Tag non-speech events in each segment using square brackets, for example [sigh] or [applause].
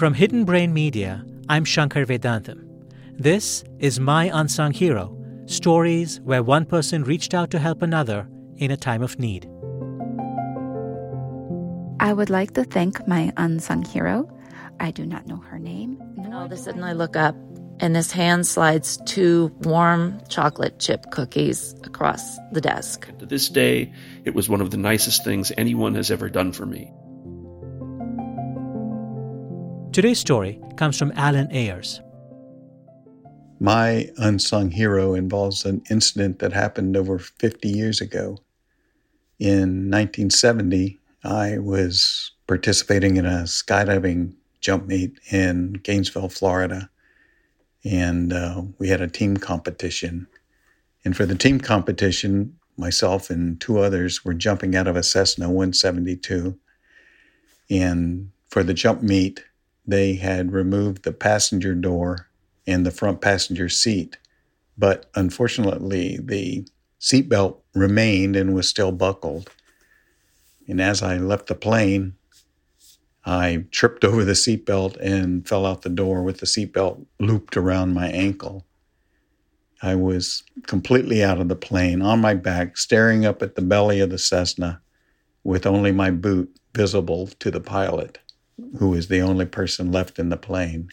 From Hidden Brain Media, I'm Shankar Vedantam. This is My Unsung Hero stories where one person reached out to help another in a time of need. I would like to thank my unsung hero. I do not know her name. And all of a sudden, I look up, and his hand slides two warm chocolate chip cookies across the desk. To this day, it was one of the nicest things anyone has ever done for me. Today's story comes from Alan Ayers. My unsung hero involves an incident that happened over 50 years ago. In 1970, I was participating in a skydiving jump meet in Gainesville, Florida, and uh, we had a team competition. And for the team competition, myself and two others were jumping out of a Cessna 172. And for the jump meet, they had removed the passenger door and the front passenger seat. But unfortunately, the seatbelt remained and was still buckled. And as I left the plane, I tripped [laughs] over the seatbelt and fell out the door with the seatbelt looped around my ankle. I was completely out of the plane, on my back, staring up at the belly of the Cessna with only my boot visible to the pilot who was the only person left in the plane.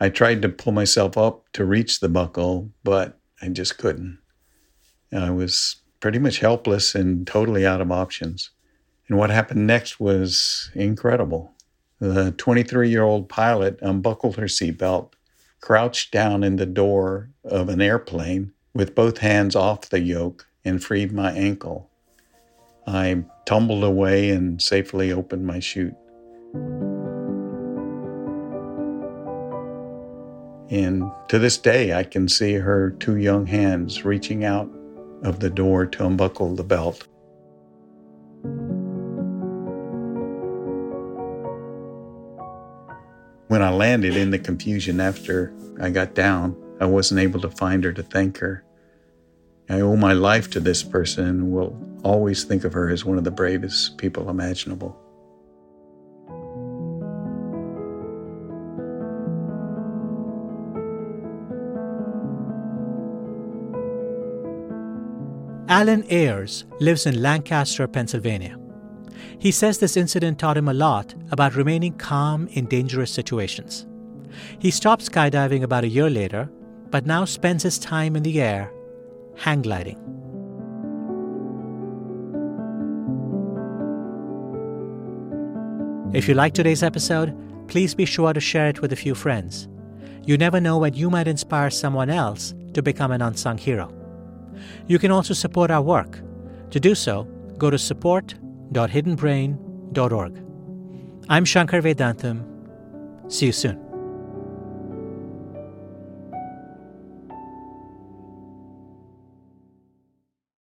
I tried to pull myself up to reach the buckle, but I just couldn't. I was pretty much helpless and totally out of options. And what happened next was incredible. The 23 year old pilot unbuckled her seatbelt, crouched down in the door of an airplane with both hands off the yoke, and freed my ankle. I tumbled away and safely opened my chute. And to this day, I can see her two young hands reaching out of the door to unbuckle the belt. When I landed in the confusion after I got down, I wasn't able to find her to thank her. I owe my life to this person and will always think of her as one of the bravest people imaginable. Alan Ayers lives in Lancaster, Pennsylvania. He says this incident taught him a lot about remaining calm in dangerous situations. He stopped skydiving about a year later, but now spends his time in the air hang gliding. If you like today's episode, please be sure to share it with a few friends. You never know when you might inspire someone else to become an unsung hero. You can also support our work. To do so, go to support.hiddenbrain.org. I'm Shankar Vedantam. See you soon.